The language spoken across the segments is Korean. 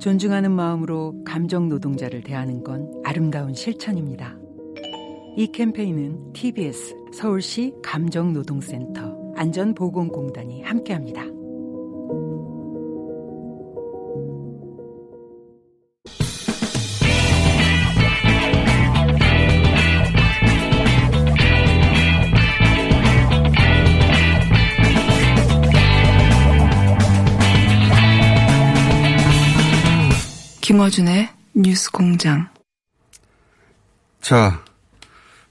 존중하는 마음으로 감정 노동자를 대하는 건 아름다운 실천입니다. 이 캠페인은 TBS 서울시 감정노동센터 안전보건공단이 함께합니다. 김어준의 뉴스 공장. 자,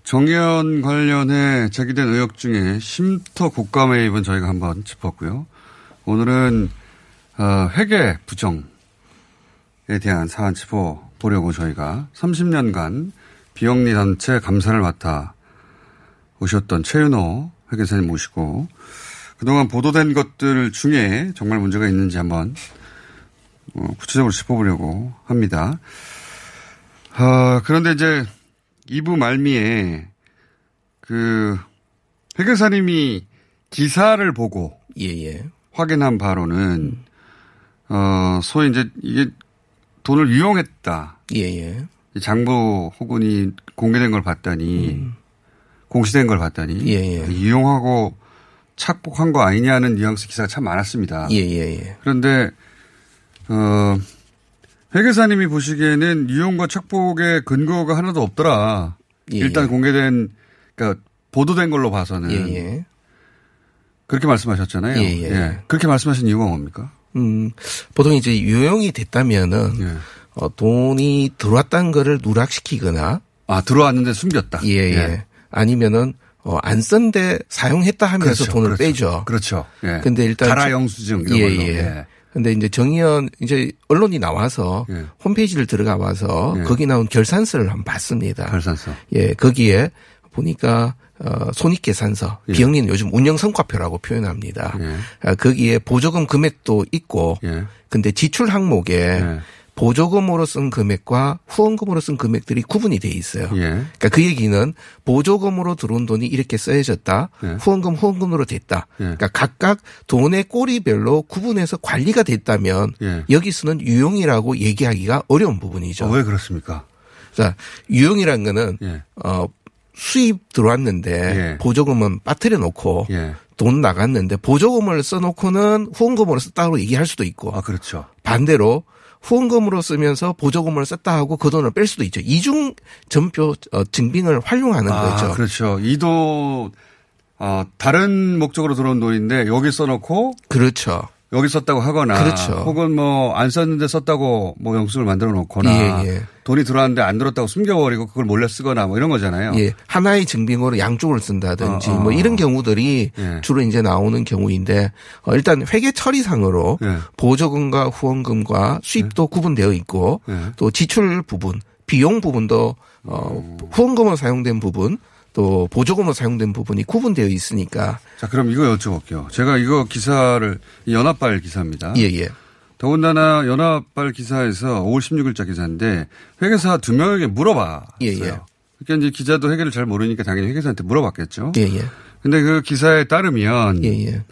정의연 관련해 제기된 의혹 중에 쉼터 국가 매입은 저희가 한번 짚었고요. 오늘은 어, 회계 부정에 대한 사안 짚어보려고 저희가 30년간 비영리 단체 감사를 맡아 오셨던 최윤호 회계사님 모시고 그동안 보도된 것들 중에 정말 문제가 있는지 한번 어, 구체적으로 짚어보려고 합니다. 어, 그런데 이제 2부 말미에 그 회계사님이 기사를 보고 예, 예. 확인한 바로는 어 소위 이제 이게 돈을 유용했다. 예, 예. 장부 혹은이 공개된 걸 봤더니 음. 공시된 걸 봤더니 예, 예. 이용하고 착복한 거 아니냐는 뉘앙스 기사가 참 많았습니다. 예, 예, 예. 그런데 어 회계사님이 보시기에는 이용과 착복의 근거가 하나도 없더라. 예, 일단 예. 공개된 그러니까 보도된 걸로 봐서는 예, 예. 그렇게 말씀하셨잖아요. 예, 예. 그렇게 말씀하신 이유가 뭡니까? 음, 보통 이제 유용이 됐다면은 예. 어, 돈이 들어왔다는 거를 누락시키거나 아 들어왔는데 숨겼다. 예, 예. 아니면은 어, 안 쓴데 사용했다 하면서 그렇죠, 돈을 그렇죠. 빼죠. 그렇죠. 예. 근데 일단 가라 저- 영수증 이런 예, 걸로. 예. 예. 근데 이제 정의연 이제 언론이 나와서 예. 홈페이지를 들어가 봐서 예. 거기 나온 결산서를 한번 봤습니다. 결산서. 예, 거기에 보니까 어, 손익계산서, 예. 비영리는 요즘 운영성과표라고 표현합니다. 예. 아, 거기에 보조금 금액도 있고, 예. 근데 지출 항목에 예. 보조금으로 쓴 금액과 후원금으로 쓴 금액들이 구분이 돼 있어요. 예. 그러니까 그 얘기는 보조금으로 들어온 돈이 이렇게 써여졌다. 예. 후원금 후원금으로 됐다. 예. 그러니까 각각 돈의 꼬리별로 구분해서 관리가 됐다면 예. 여기서는 유용이라고 얘기하기가 어려운 부분이죠. 어, 왜 그렇습니까? 자, 유용이란 거는 예. 어 수입 들어왔는데 예. 보조금은 빠뜨려 놓고 예. 돈 나갔는데 보조금을 써놓고는 후원금으로 썼다고 얘기할 수도 있고 아 그렇죠. 반대로 후원금으로 쓰면서 보조금을 썼다 하고 그 돈을 뺄 수도 있죠. 이중 전표 어, 증빙을 활용하는 아 거죠. 그렇죠. 이도 어, 다른 목적으로 들어온 돈인데 여기 써놓고 그렇죠. 여기 썼다고 하거나 그렇죠. 혹은 뭐 안 썼는데 썼다고 뭐 영수증을 만들어 놓거나 예, 예. 돈이 들어왔는데 안 들었다고 숨겨버리고 그걸 몰래 쓰거나 뭐 이런 거잖아요. 예, 하나의 증빙으로 양쪽을 쓴다든지 어, 어, 뭐 이런 어. 경우들이 예. 주로 이제 나오는 경우인데 어, 일단 회계 처리상으로 예. 보조금과 후원금과 수입도 구분되어 있고 예. 또 지출 부분, 비용 부분도 어, 음. 후원금으로 사용된 부분 또 보조금으로 사용된 부분이 구분되어 있으니까 자 그럼 이거 여쭤볼게요. 제가 이거 기사를 이 연합발 기사입니다. 예, 예. 더군다나 연합발 기사에서 5월 16일자 기사인데 회계사 두 명에게 물어봤어요. 예, 예. 그러니까 이제 기자도 회계를 잘 모르니까 당연히 회계사한테 물어봤겠죠. 예, 예. 근데 그 기사에 따르면 예, 예.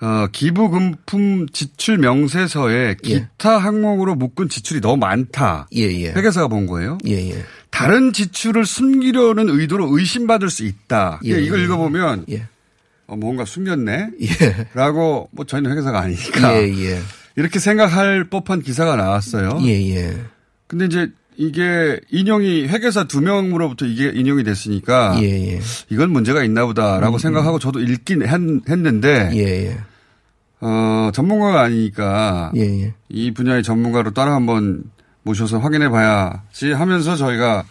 어, 기부금품 지출 명세서에 예. 기타 항목으로 묶은 지출이 너무 많다. 예, 예. 회계사가 본 거예요. 예, 예. 다른 지출을 숨기려는 의도로 의심받을 수 있다. 예, 이걸 예. 읽어보면 예. 어, 뭔가 숨겼네. 예. 라고 뭐 저희는 회계사가 아니니까 예, 예. 이렇게 생각할 법한 기사가 나왔어요. 예, 예. 근데 이제 이게 인용이 회계사 두 명으로부터 이게 인용이 됐으니까 예, 예. 이건 문제가 있나 보다라고 생각하고 저도 읽긴 했, 했는데 예, 예. 어, 전문가가 아니니까 예, 예. 이 분야의 전문가로 따로 한번 모셔서 확인해 봐야지 하면서 저희가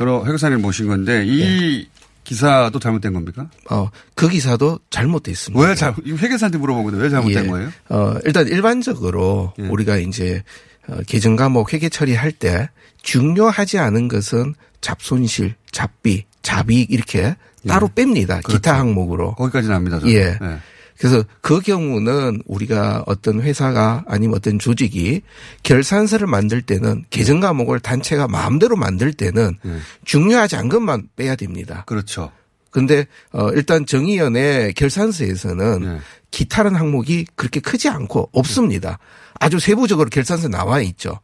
여러 회계사님 모신 건데 이 기사도 잘못된 겁니까? 어, 그 기사도 잘못됐습니다. 왜 잘, 이 회계사한테 물어보거든요. 왜 잘못된 예. 거예요? 어, 일단 일반적으로 예. 우리가 이제 어, 개정 과목 회계 처리할 때 중요하지 않은 것은 잡손실, 잡비, 잡이익 이렇게 따로 뺍니다. 기타 항목으로. 거기까지 납니다. 저는. 예. 네. 그래서 그 경우는 우리가 어떤 회사가 아니면 어떤 조직이 결산서를 만들 때는 개정 과목을 단체가 마음대로 만들 때는 예. 중요하지 않은 것만 빼야 됩니다. 그렇죠. 근데 어 일단 정의연의 결산서에서는 예. 기타라는 항목이 그렇게 크지 않고 없습니다. 아주 세부적으로 결산서 나와 있죠.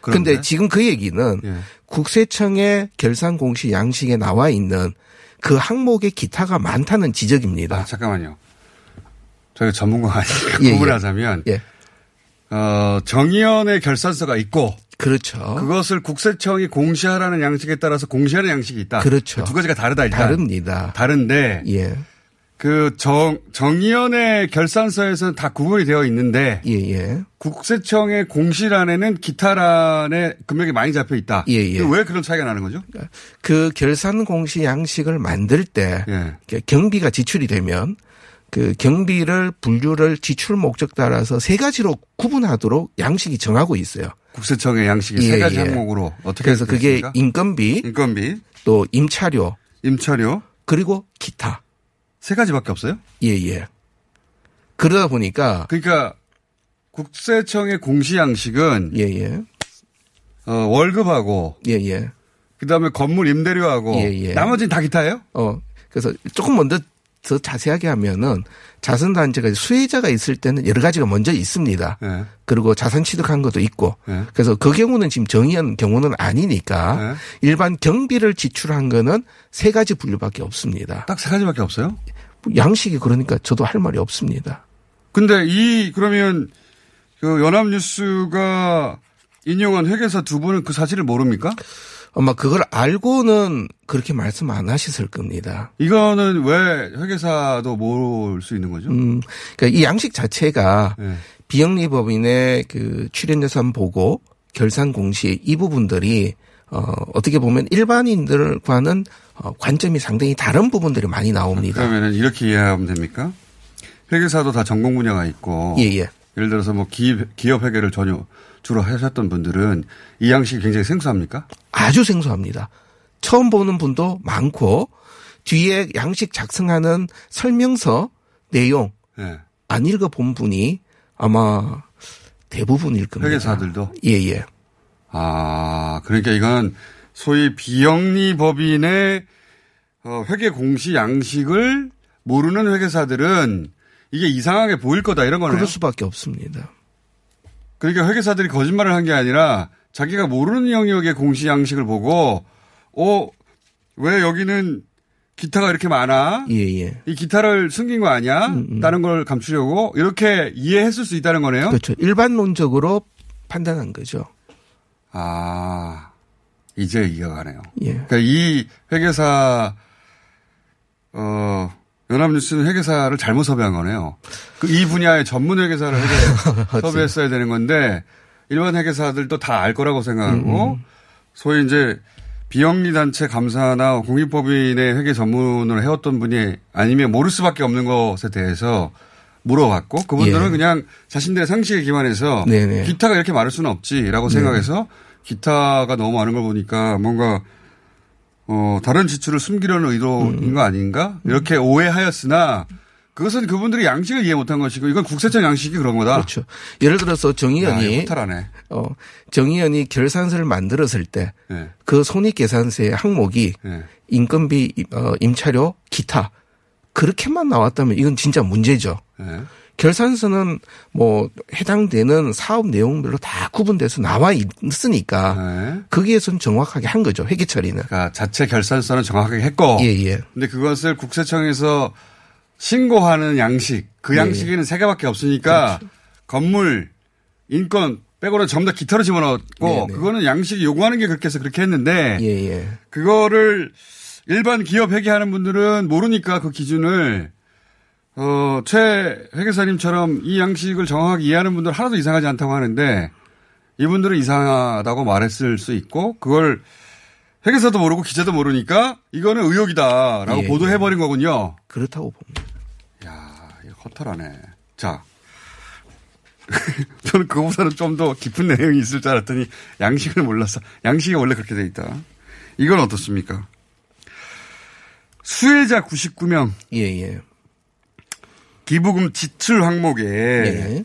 그런데? 지금 그 얘기는 예. 국세청의 결산 공시 양식에 나와 있는 그 항목의 기타가 많다는 지적입니다. 아, 잠깐만요. 저희가 전문가가 아니니까 예, 예. 구분하자면 예. 어, 정의연의 결산서가 있고 그렇죠. 그것을 국세청이 공시하라는 양식에 따라서 공시하는 양식이 있다. 그렇죠. 두 가지가 다르다 일단. 다릅니다. 다른데 예. 그 정, 정의연의 결산서에서는 다 구분이 되어 있는데 예, 예. 국세청의 공시란에는 기타란에 금액이 많이 잡혀 있다. 예, 예. 왜 그런 차이가 나는 거죠? 그 결산 공시 양식을 만들 때 예. 경비가 지출이 되면 그 경비를 분류를 지출 목적 따라서 세 가지로 구분하도록 양식이 정하고 있어요. 국세청의 양식이 예, 세 가지 예. 항목으로 어떻게 그래서 그게 되겠습니까? 인건비, 인건비, 또 임차료, 임차료 그리고 기타. 세 가지밖에 없어요? 예, 예. 그러다 보니까 그러니까 국세청의 공시 양식은 예, 예. 어, 월급하고 예, 예. 그다음에 건물 임대료하고 예, 예. 나머지는 다 기타예요? 어, 그래서 조금 먼저 더 자세하게 하면은 자선단체가 수혜자가 있을 때는 여러 가지가 먼저 있습니다. 예. 그리고 자산 취득한 것도 있고. 예. 그래서 그 경우는 지금 정의한 경우는 아니니까 일반 경비를 지출한 거는 세 가지 분류밖에 없습니다. 딱 세 가지밖에 없어요? 양식이 그러니까 저도 할 말이 없습니다. 근데 이 그러면 그 연합뉴스가 인용한 회계사 두 분은 그 사실을 모릅니까? 아마 그걸 알고는 그렇게 말씀 안 하셨을 겁니다. 이거는 왜 회계사도 모를 수 있는 거죠? 음, 그러니까 이 양식 자체가 예. 비영리 법인의 그 출연예산 보고 결산 공시 이 부분들이 어 어떻게 보면 일반인들과는 어 관점이 상당히 다른 부분들이 많이 나옵니다. 그러면은 이렇게 이해하면 됩니까? 회계사도 다 전공 분야가 있고 예, 예. 예를 들어서 뭐 기업, 기업 회계를 전혀 주로 하셨던 분들은 이 양식이 굉장히 생소합니까? 아주 생소합니다. 처음 보는 분도 많고 뒤에 양식 작성하는 설명서 내용 예. 안 읽어본 분이 아마 대부분일 겁니다. 회계사들도? 예, 예. 아, 그러니까 이건 소위 비영리 법인의 어, 회계 공시 양식을 모르는 회계사들은 이게 이상하게 보일 거다 이런 거네요. 그럴 수밖에 없습니다. 그러니까 회계사들이 거짓말을 한 게 아니라 자기가 모르는 영역의 공시 양식을 보고 어, 왜 여기는 기타가 이렇게 많아? 예, 예. 이 기타를 숨긴 거 아니야? 다른 걸 감추려고 이렇게 이해했을 수 있다는 거네요. 그렇죠. 일반론적으로 판단한 거죠. 아, 이제 이해가 가네요. 예. 그러니까 이 회계사 어 연합뉴스는 회계사를 잘못 섭외한 거네요. 그 이 분야의 전문 회계사를 회계 섭외했어야 되는 건데 일반 회계사들도 다 알 거라고 생각하고 소위 이제 비영리 단체 감사나 공익법인의 회계 전문을 해왔던 분이 아니면 모를 수밖에 없는 것에 대해서 물어봤고 그분들은 예. 그냥 자신들의 상식에 기반해서 네네. 기타가 이렇게 많을 수는 없지라고 생각해서 기타가 너무 많은 걸 보니까 뭔가 어 다른 지출을 숨기려는 의도인 거 아닌가 이렇게 오해하였으나 그것은 그분들이 양식을 이해 못한 것이고 이건 국세청 양식이 그런 거다. 그렇죠. 예를 들어서 야, 정의연이 허탈하네. 어 정의연이 결산서를 만들었을 때 예. 그 손익계산서의 항목이 예. 인건비, 어, 임차료, 기타 그렇게만 나왔다면 이건 진짜 문제죠. 예. 결산서는 뭐 해당되는 사업 내용별로 다 구분돼서 나와 있으니까 예. 거기에선 정확하게 한 거죠. 회계 처리는. 그러니까 자체 결산서는 정확하게 했고 예, 예. 근데 그것을 국세청에서 신고하는 양식, 그 예, 양식에는 세 개밖에 없으니까 건물, 인권 빼고는 전부 다 기타로 집어넣었고 네, 네. 그거는 양식이 요구하는 게 그렇게 해서 그렇게 했는데 예, 예. 그거를 일반 기업 회계하는 분들은 모르니까 그 기준을 어, 최 회계사님처럼 이 양식을 정확하게 이해하는 분들 하나도 이상하지 않다고 하는데 이분들은 이상하다고 말했을 수 있고 그걸 회계사도 모르고 기자도 모르니까 이거는 의혹이다라고 예, 보도해버린 거군요. 그렇다고 봅니다. 야, 이거 허탈하네. 자, 저는 그거보다는 좀 더 깊은 내용이 있을 줄 알았더니 양식을 몰라서 양식이 원래 그렇게 돼 있다. 이건 어떻습니까? 수혜자 99명. 예, 예. 기부금 지출 항목에 예.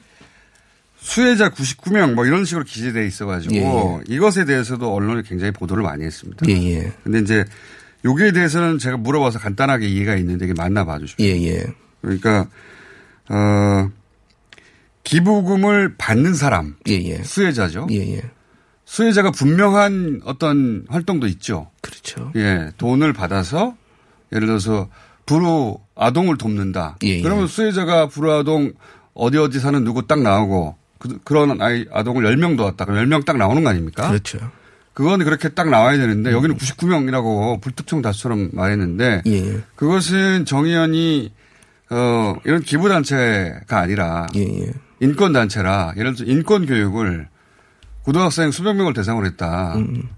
수혜자 99명 뭐 이런 식으로 기재돼 있어가지고 예, 이것에 대해서도 언론이 굉장히 보도를 많이 했습니다. 예, 예. 근데 이제 여기에 대해서는 제가 물어봐서 간단하게 이해가 있는데 이게 맞나 봐주십시오. 예, 예. 그러니까 어 기부금을 받는 사람 예, 예. 수혜자죠. 예, 예. 수혜자가 분명한 어떤 활동도 있죠. 그렇죠. 예, 돈을 받아서 예를 들어서 불우 아동을 돕는다. 예, 예. 그러면 수혜자가 불우 아동 어디 어디 사는 누구 딱 나오고 그, 런 아이 아동을 10명 도왔다. 그럼 10명 딱 나오는 거 아닙니까? 그렇죠. 그건 그렇게 딱 나와야 되는데 여기는 99명이라고 불특정 다수처럼 말했는데 예, 예. 그것은 정의연이 어 이런 기부 단체가 아니라 예, 예. 인권 단체라 예를 들어 인권 교육을 고등학생 수백 명을 대상으로 했다. 음.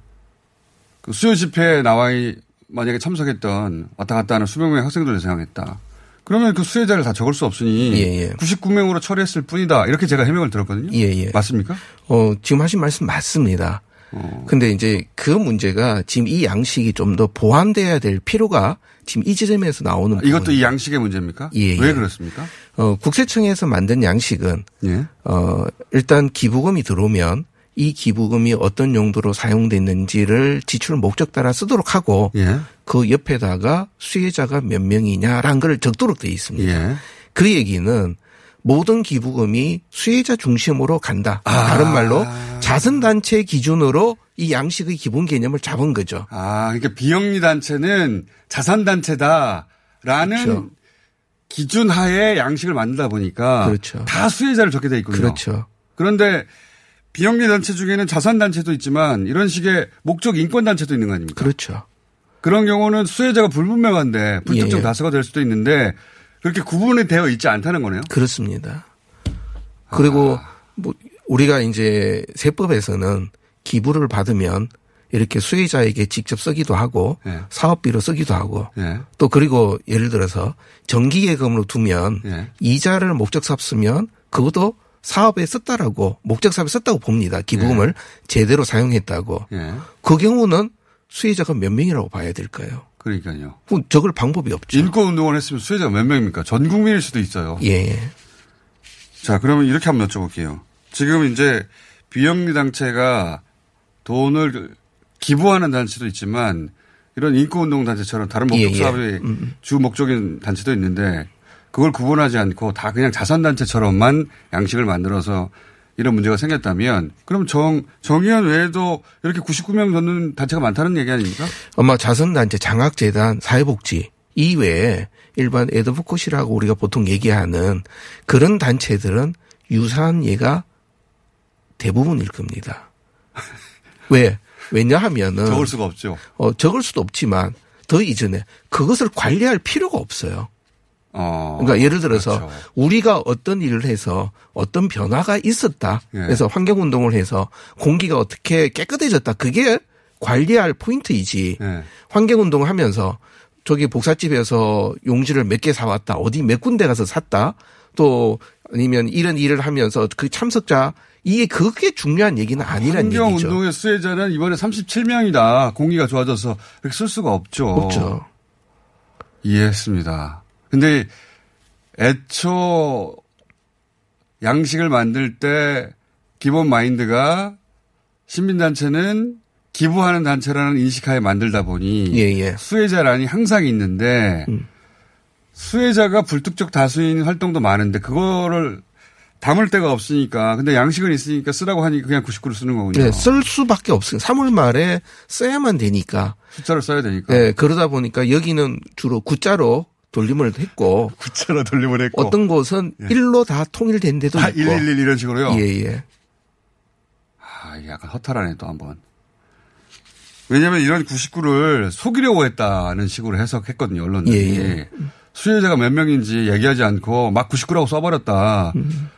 그 수요 집회에 나와 이 만약에 참석했던 왔다 갔다 하는 수백 명의 학생들 대상했다. 그러면 그 수혜자를 다 적을 수 없으니 예, 예. 99명으로 처리했을 뿐이다. 이렇게 제가 해명을 들었거든요. 예, 예. 맞습니까? 어, 지금 하신 말씀 맞습니다. 어. 근데 이제 그 문제가 지금 이 양식이 좀 더 보완돼야 될 필요가 지금 이 지점에서 나오는 이것도 부분이- 이 양식의 문제입니까? 예, 왜 예. 그렇습니까? 어, 국세청에서 만든 양식은 예. 어, 일단 기부금이 들어오면 이 기부금이 어떤 용도로 사용됐는지를 지출 목적 따라 쓰도록 하고 예. 그 옆에다가 수혜자가 몇 명이냐라는 걸 적도록 돼 있습니다. 예. 그 얘기는 모든 기부금이 수혜자 중심으로 간다. 아. 다른 말로 자선단체 기준으로 이 양식의 기본 개념을 잡은 거죠. 아, 그러니까 비영리 단체는 자산 단체다라는 그렇죠. 기준 하에 양식을 만들다 보니까 그렇죠. 다 수혜자를 적게 돼 있군요. 그렇죠. 그런데 비영리 단체 중에는 자산 단체도 있지만 이런 식의 목적 인권 단체도 있는 거 아닙니까? 그렇죠. 그런 경우는 수혜자가 불분명한데 불특정 예, 예. 다수가 될 수도 있는데 그렇게 구분이 되어 있지 않다는 거네요. 그렇습니다. 그리고 아. 뭐 우리가 이제 세법에서는 기부를 받으면 이렇게 수혜자에게 직접 쓰기도 하고 예. 사업비로 쓰기도 하고 예. 또 그리고 예를 들어서 정기예금으로 두면 예. 이자를 목적 쓰면 그것도 사업에 썼다라고 목적 사업에 썼다고 봅니다. 기부금을 제대로 사용했다고. 예. 그 경우는 수혜자가 몇 명이라고 봐야 될까요? 그러니까요. 뭐 적을 방법이 없죠. 인권 운동을 했으면 수혜자가 몇 명입니까? 전 국민일 수도 있어요. 예. 자, 그러면 이렇게 한번 여쭤볼게요. 지금 이제 비영리 단체가 돈을 기부하는 단체도 있지만 이런 인권운동 단체처럼 다른 목적 예, 예. 사업이 주 목적인 단체도 있는데 그걸 구분하지 않고 다 그냥 자산단체처럼만 양식을 만들어서 이런 문제가 생겼다면 그럼 정, 정의원 외에도 이렇게 99명 넣는 단체가 많다는 얘기 아닙니까? 아마 자선단체, 장학재단, 사회복지 이외에 일반 에드보컷이라고 우리가 보통 얘기하는 그런 단체들은 유사한 예가 대부분일 겁니다. 왜? 왜냐하면은 적을 수가 없죠. 어, 적을 수도 없지만 더 이전에 그것을 관리할 필요가 없어요. 어. 그러니까 예를 들어서 그렇죠. 우리가 어떤 일을 해서 어떤 변화가 있었다. 예. 그래서 환경 운동을 해서 공기가 어떻게 깨끗해졌다. 그게 관리할 포인트이지. 예. 환경 운동을 하면서 저기 복사집에서 용지를 몇 개 사왔다. 어디 몇 군데 가서 샀다. 또 아니면 이런 일을 하면서 그 참석자 이게 그게 중요한 얘기는 아니란 얘기죠. 환경 운동의 수혜자는 이번에 37명이다. 공기가 좋아져서 이렇게 쓸 수가 없죠. 없죠. 이해했습니다. 근데 애초 양식을 만들 때 기본 마인드가 시민단체는 기부하는 단체라는 인식하에 만들다 보니 예, 예. 수혜자란이 항상 있는데 음. 수혜자가 불특정 다수인 활동도 많은데 그거를 담을 데가 없으니까 근데 양식은 있으니까 쓰라고 하니까 그냥 99를 쓰는 거군요. 네, 쓸 수밖에 없어요. 3월 말에 써야만 되니까. 숫자를 써야 되니까. 네, 그러다 보니까 여기는 주로 구자로 돌림을 했고 구차로 돌림을 했고. 어떤 곳은 일로 다 통일된 데도 아, 있고. 111 이런 식으로요? 예, 예. 아, 약간 허탈하네, 또 한 번. 왜냐면 이런 99를 속이려고 했다는 식으로 해석했거든요, 언론들이. 예, 예. 수혜자가 몇 명인지 얘기하지 않고 막 99라고 써버렸다. 음.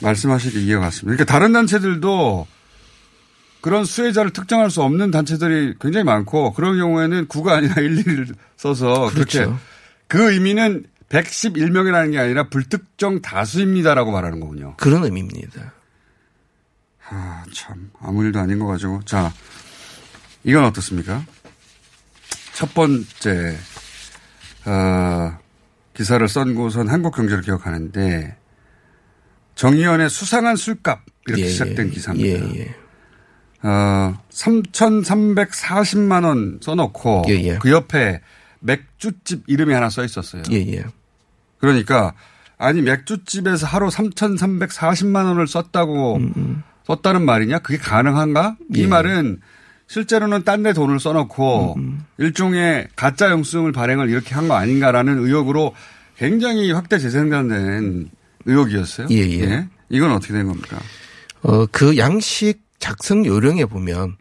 말씀하시기 이해가 갔습니다. 그러니까 다른 단체들도 그런 수혜자를 특정할 수 없는 단체들이 굉장히 많고 그런 경우에는 9가 아니라 111을 써서 그렇게 그렇죠. 그 의미는 111명이라는 게 아니라 불특정 다수입니다라고 말하는 거군요. 그런 의미입니다. 아, 참. 아무 일도 아닌 거 가지고. 자, 이건 어떻습니까? 첫 번째, 어, 기사를 쓴 곳은 한국경제를 기억하는데, 정의연의 수상한 술값, 이렇게 예, 시작된 예. 기사입니다. 예, 예. 어, 3,340만 원 써놓고, 예, 예. 그 옆에 맥주집 이름이 하나 써 있었어요. 예, 예. 그러니까, 아니, 맥주집에서 하루 3,340만 원을 썼다고, 썼다는 말이냐? 그게 가능한가? 이 음, 예. 말은 실제로는 딴 데 돈을 써놓고 음, 일종의 가짜 영수증을 발행을 이렇게 한 거 아닌가라는 의혹으로 굉장히 확대 재생산된 의혹이었어요. 예, 예. 이건 어떻게 된 겁니까? 어, 그 양식 작성 요령에 보면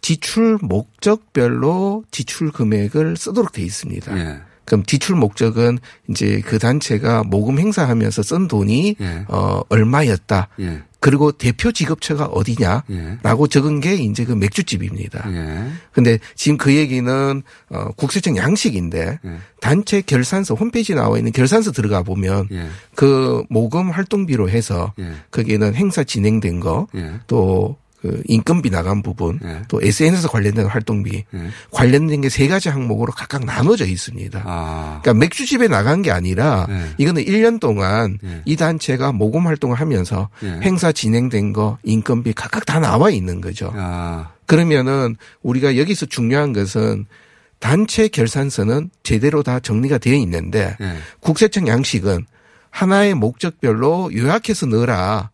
지출 목적별로 지출 금액을 쓰도록 돼 있습니다. 예. 그럼 지출 목적은 이제 그 단체가 모금 행사하면서 쓴 돈이 예. 어 얼마였다. 예. 그리고 대표 지급처가 어디냐? 예. 라고 적은 게 이제 그 맥주집입니다. 예. 근데 지금 그 얘기는 어 국세청 양식인데 예. 단체 결산서 홈페이지에 나와 있는 결산서 들어가 보면 예. 그 모금 활동비로 해서 예. 거기에는 행사 진행된 거, 예. 또 그 인건비 나간 부분, 예. 또 SNS 관련된 활동비 예. 관련된 게 세 가지 항목으로 각각 나눠져 있습니다. 아. 그러니까 맥주집에 나간 게 아니라 예. 이거는 1년 동안 예. 이 단체가 모금 활동을 하면서 예. 행사 진행된 거, 인건비 각각 다 나와 있는 거죠. 아. 그러면은 우리가 여기서 중요한 것은 단체 결산서는 제대로 다 정리가 되어 있는데 예. 국세청 양식은 하나의 목적별로 요약해서 넣어라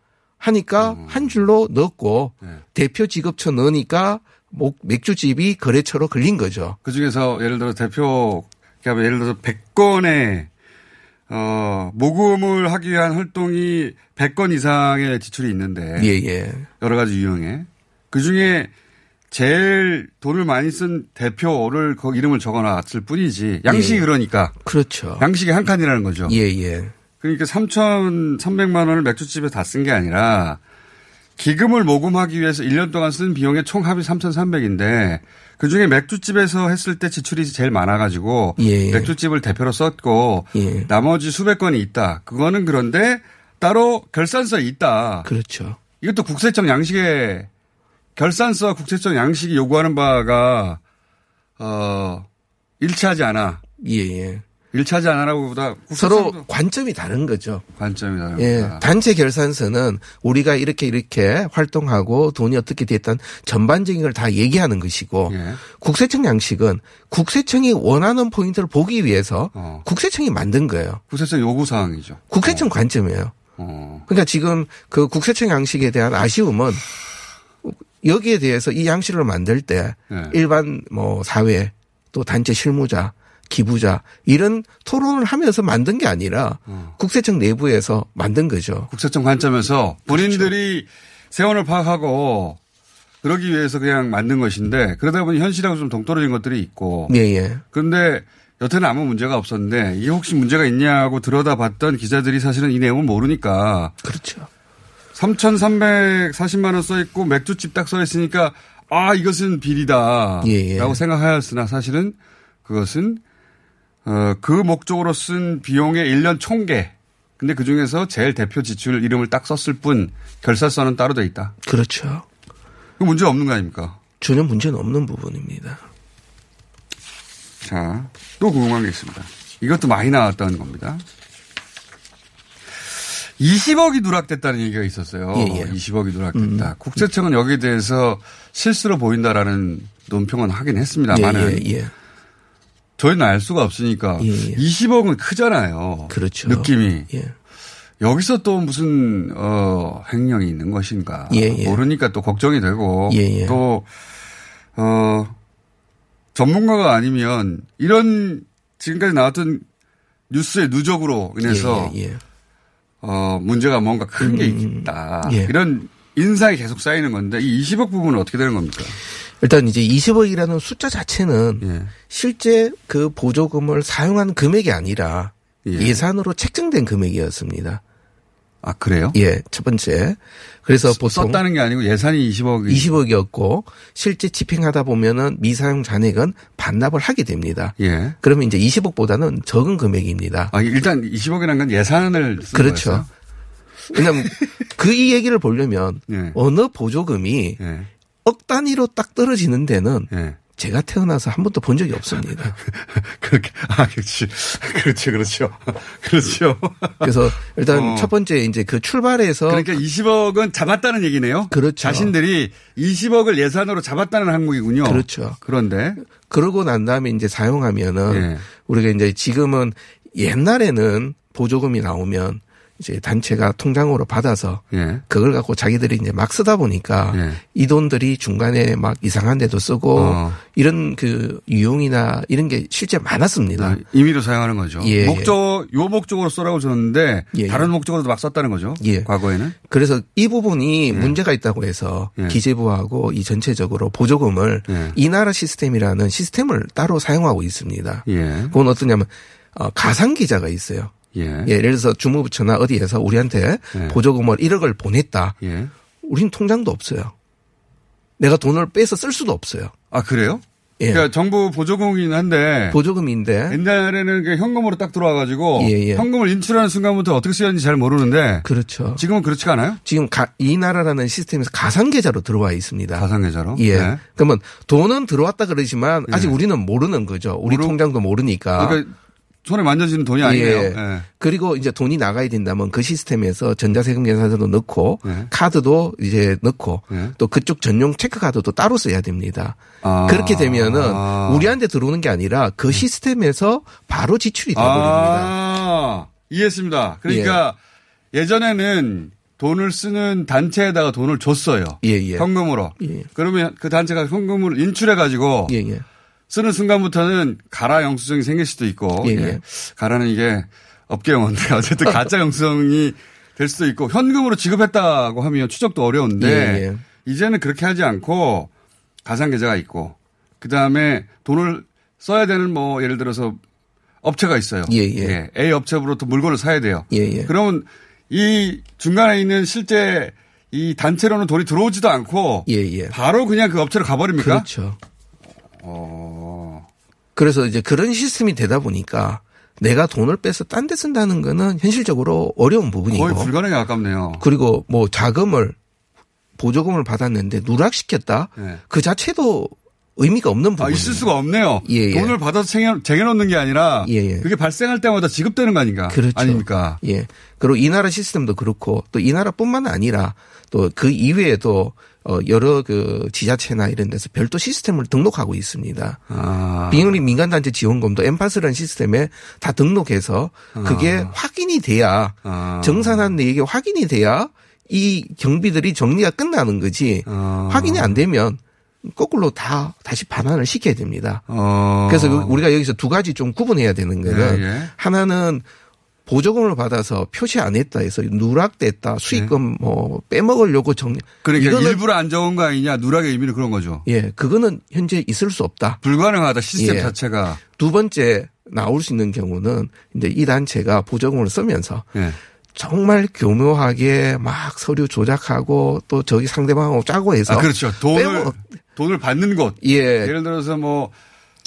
하니까 한 줄로 넣었고 네. 대표 지급처 넣으니까 목- 맥주집이 거래처로 걸린 거죠. 그 중에서 예를 들어 대표, 그러니까 예를 들어서 100건의 어, 모금을 하기 위한 활동이 100건 이상의 지출이 있는데 예, 예. 여러 가지 유형에 그 중에 제일 돈을 많이 쓴 대표를 그 이름을 적어 놨을 뿐이지 양식이 예. 그러니까 그렇죠. 양식이 한 칸이라는 거죠. 예, 예. 그러니까 3,300만 원을 맥주집에 다 쓴 게 아니라 기금을 모금하기 위해서 1년 동안 쓴 비용의 총 합이 3,300인데 그 중에 맥주집에서 했을 때 지출이 제일 많아가지고 예. 맥주집을 대표로 썼고 예. 나머지 수백 건이 있다. 그거는 그런데 따로 결산서에 있다. 그렇죠. 이것도 국세청 양식에 결산서 국세청 양식이 요구하는 바가 어 일치하지 않아. 예, 예. 일치하지 않아라고보다 서로 관점이 다른 거죠. 관점이 다릅니다. 예. 단체 결산서는 우리가 이렇게 이렇게 활동하고 돈이 어떻게 됐던 전반적인 걸 다 얘기하는 것이고 예. 국세청 양식은 국세청이 원하는 포인트를 보기 위해서 어. 국세청이 만든 거예요. 국세청 요구 사항이죠. 국세청 관점이에요. 어. 그러니까 지금 그 국세청 양식에 대한 아쉬움은 여기에 대해서 이 양식을 만들 때 네. 일반 뭐 사회 또 단체 실무자 기부자 이런 토론을 하면서 만든 게 아니라 어. 국세청 내부에서 만든 거죠. 국세청 관점에서 본인들이 그렇죠. 세원을 파악하고 그러기 위해서 그냥 만든 것인데 그러다 보니 현실하고 좀 동떨어진 것들이 있고 예, 예. 그런데 여태는 아무 문제가 없었는데 이게 혹시 문제가 있냐고 들여다봤던 기자들이 사실은 이 내용을 모르니까 그렇죠. 3,340만 원 써 있고 맥주집 딱 써 있으니까 아 이것은 비리다 예, 예. 라고 생각하였으나 사실은 그것은 어, 그 목적으로 쓴 비용의 1년 총계 근데 그 중에서 제일 대표 지출 이름을 딱 썼을 뿐 결산서는 따로 돼 있다. 그렇죠. 그 문제 없는 거 아닙니까? 전혀 문제는 없는 부분입니다. 자, 또 궁금한 게 있습니다. 이것도 많이 나왔다는 겁니다. 20억이 누락됐다는 얘기가 있었어요. 예, 예. 20억이 누락됐다. 국세청은 여기에 대해서 실수로 보인다라는 논평은 하긴 했습니다만은 예, 예, 예. 저희는 알 수가 없으니까 예, 예. 20억은 크잖아요. 그렇죠. 느낌이. 예. 여기서 또 무슨 어 횡령이 있는 것인가 예, 예. 모르니까 또 걱정이 되고 예, 예. 또어 전문가가 아니면 이런 지금까지 나왔던 뉴스의 누적으로 인해서. 어 문제가 뭔가 큰게 있다 예. 이런 인상이 계속 쌓이는 건데 이 20억 부분은 어떻게 되는 겁니까? 일단 이제 20억이라는 숫자 자체는 예. 실제 그 보조금을 사용한 금액이 아니라 예. 예. 산으로 책정된 금액이었습니다. 아, 그래요? 예, 첫 번째. 그래서 보통 썼다는 게 아니고 예산이 20억이 20억이었고 실제 집행하다 보면은 미사용 잔액은 반납을 하게 됩니다. 예. 그러면 이제 20억보다는 적은 금액입니다. 아, 일단 20억이라는 건 예산을 쓴 그렇죠. 거였어요? 왜냐하면 그 이 얘기를 보려면 예. 어느 보조금이 예. 억 단위로 딱 떨어지는 데는 예. 제가 태어나서 한 번도 본 적이 없습니다. 그렇게 아, 그렇지. 그렇죠. 그렇죠. 그렇죠. 그래서 일단 어. 첫 번째 이제 그 출발해서 그러니까 20억은 잡았다는 얘기네요. 그렇죠. 자신들이 20억을 예산으로 잡았다는 항목이군요. 그렇죠. 그런데 그러고 난 다음에 이제 사용하면은 예. 우리가 이제 지금은 옛날에는 보조금이 나오면 이제 단체가 통장으로 받아서 예. 그걸 갖고 자기들이 이제 막 쓰다 보니까 예. 이 돈들이 중간에 막 이상한 데도 쓰고 어. 이런 그 유용이나 이런 게 실제 많았습니다. 아, 임의로 사용하는 거죠. 예, 목적 요 목적으로 써라고 줬는데 예, 다른 목적으로도 막 썼다는 거죠. 예. 과거에는. 그래서 이 부분이 문제가 있다고 해서 예. 기재부하고 이 전체적으로 보조금을 예. 이 나라 시스템이라는 시스템을 따로 사용하고 있습니다. 예. 그건 어떠냐면 어, 가상 계좌가 있어요. 예. 예, 예 를 들어서 주무부처나 어디에서 우리한테 예. 보조금을 1억을 보냈다. 예. 우린 통장도 없어요. 내가 돈을 빼서 쓸 수도 없어요. 아 그래요? 예. 그러니까 정부 보조금이긴 한데 보조금인데 옛날에는 그 현금으로 딱 들어와가지고 예, 예. 현금을 인출하는 순간부터 어떻게 쓰였는지 잘 모르는데 그렇죠. 지금은 그렇지가 않아요? 지금 가- 이 나라라는 시스템에서 가상 계좌로 들어와 있습니다. 가상계좌로. 예. 네. 그러면 돈은 들어왔다 그러지만 아직 우리는 모르는 거죠. 우리 모르- 통장도 모르니까. 그러니까 손에 만져지는 돈이 아니에요. 예. 예. 그리고 이제 돈이 나가야 된다면 그 시스템에서 전자세금 계산서도 넣고 네. 카드도 이제 넣고 네. 또 그쪽 전용 체크카드도 따로 써야 됩니다. 아. 그렇게 되면은 우리한테 들어오는 게 아니라 그 시스템에서 바로 지출이 돼버립니다. 아, 이해했습니다. 그러니까 예. 전에는 돈을 쓰는 단체에다가 돈을 줬어요. 예, 예. 현금으로. 예. 그러면 그 단체가 현금을 인출해 가지고 예, 예. 쓰는 순간부터는 가라 영수증이 생길 수도 있고 예, 예. 예. 가라는 이게 업계 용어인데 어쨌든 가짜 영수증이 될 수도 있고 현금으로 지급했다고 하면 추적도 어려운데 예, 예. 이제는 그렇게 하지 않고 가상 계좌가 있고 그 다음에 돈을 써야 되는 뭐 예를 들어서 업체가 있어요. 예, 예. A 업체로부터 물건을 사야 돼요. 예, 예. 그러면 이 중간에 있는 실제 이 단체로는 돈이 들어오지도 않고 예, 예. 바로 그냥 그 업체로 가버립니까? 그렇죠. 어. 그래서 이제 그런 시스템이 되다 보니까 내가 돈을 빼서 딴 데 쓴다는 거는 현실적으로 어려운 부분이고 거의 불가능에 가깝네요. 그리고 뭐 자금을 보조금을 받았는데 누락시켰다 네. 그 자체도 의미가 없는 아, 부분입니다. 있을 수가 없네요. 예, 예. 돈을 받아서 쟁여, 쟁여놓는 게 아니라 예, 예. 그게 발생할 때마다 지급되는 거 아닌가? 그렇죠. 아닙니까? 예. 그리고 이 나라 시스템도 그렇고 또 이 나라뿐만 아니라 또 그 이외에도 어 여러 그 지자체나 이런 데서 별도 시스템을 등록하고 있습니다. 아. 비영리 민간단체 지원금도 엠파스라는 시스템에 다 등록해서 그게 확인이 돼야 아. 정산한 내역이 확인이 돼야 이 경비들이 정리가 끝나는 거지 아. 확인이 안 되면 거꾸로 다 다시 반환을 시켜야 됩니다. 어. 그래서 그 우리가 여기서 두 가지 좀 구분해야 되는 거는 예, 예. 하나는 보조금을 받아서 표시 안 했다 해서 누락됐다 수익금 뭐 빼먹으려고 정 네. 그러니까 일부러 안 적은 거 아니냐? 누락의 의미는 그런 거죠. 예 그거는 현재 있을 수 없다. 불가능하다. 시스템 예. 자체가. 두 번째 나올 수 있는 경우는 이제 이 단체가 보조금을 쓰면서 예. 정말 교묘하게 막 서류 조작하고 또 저기 상대방하고 짜고 해서 아, 그렇죠. 돈을, 돈을 받는 곳. 예. 예를 들어서 뭐,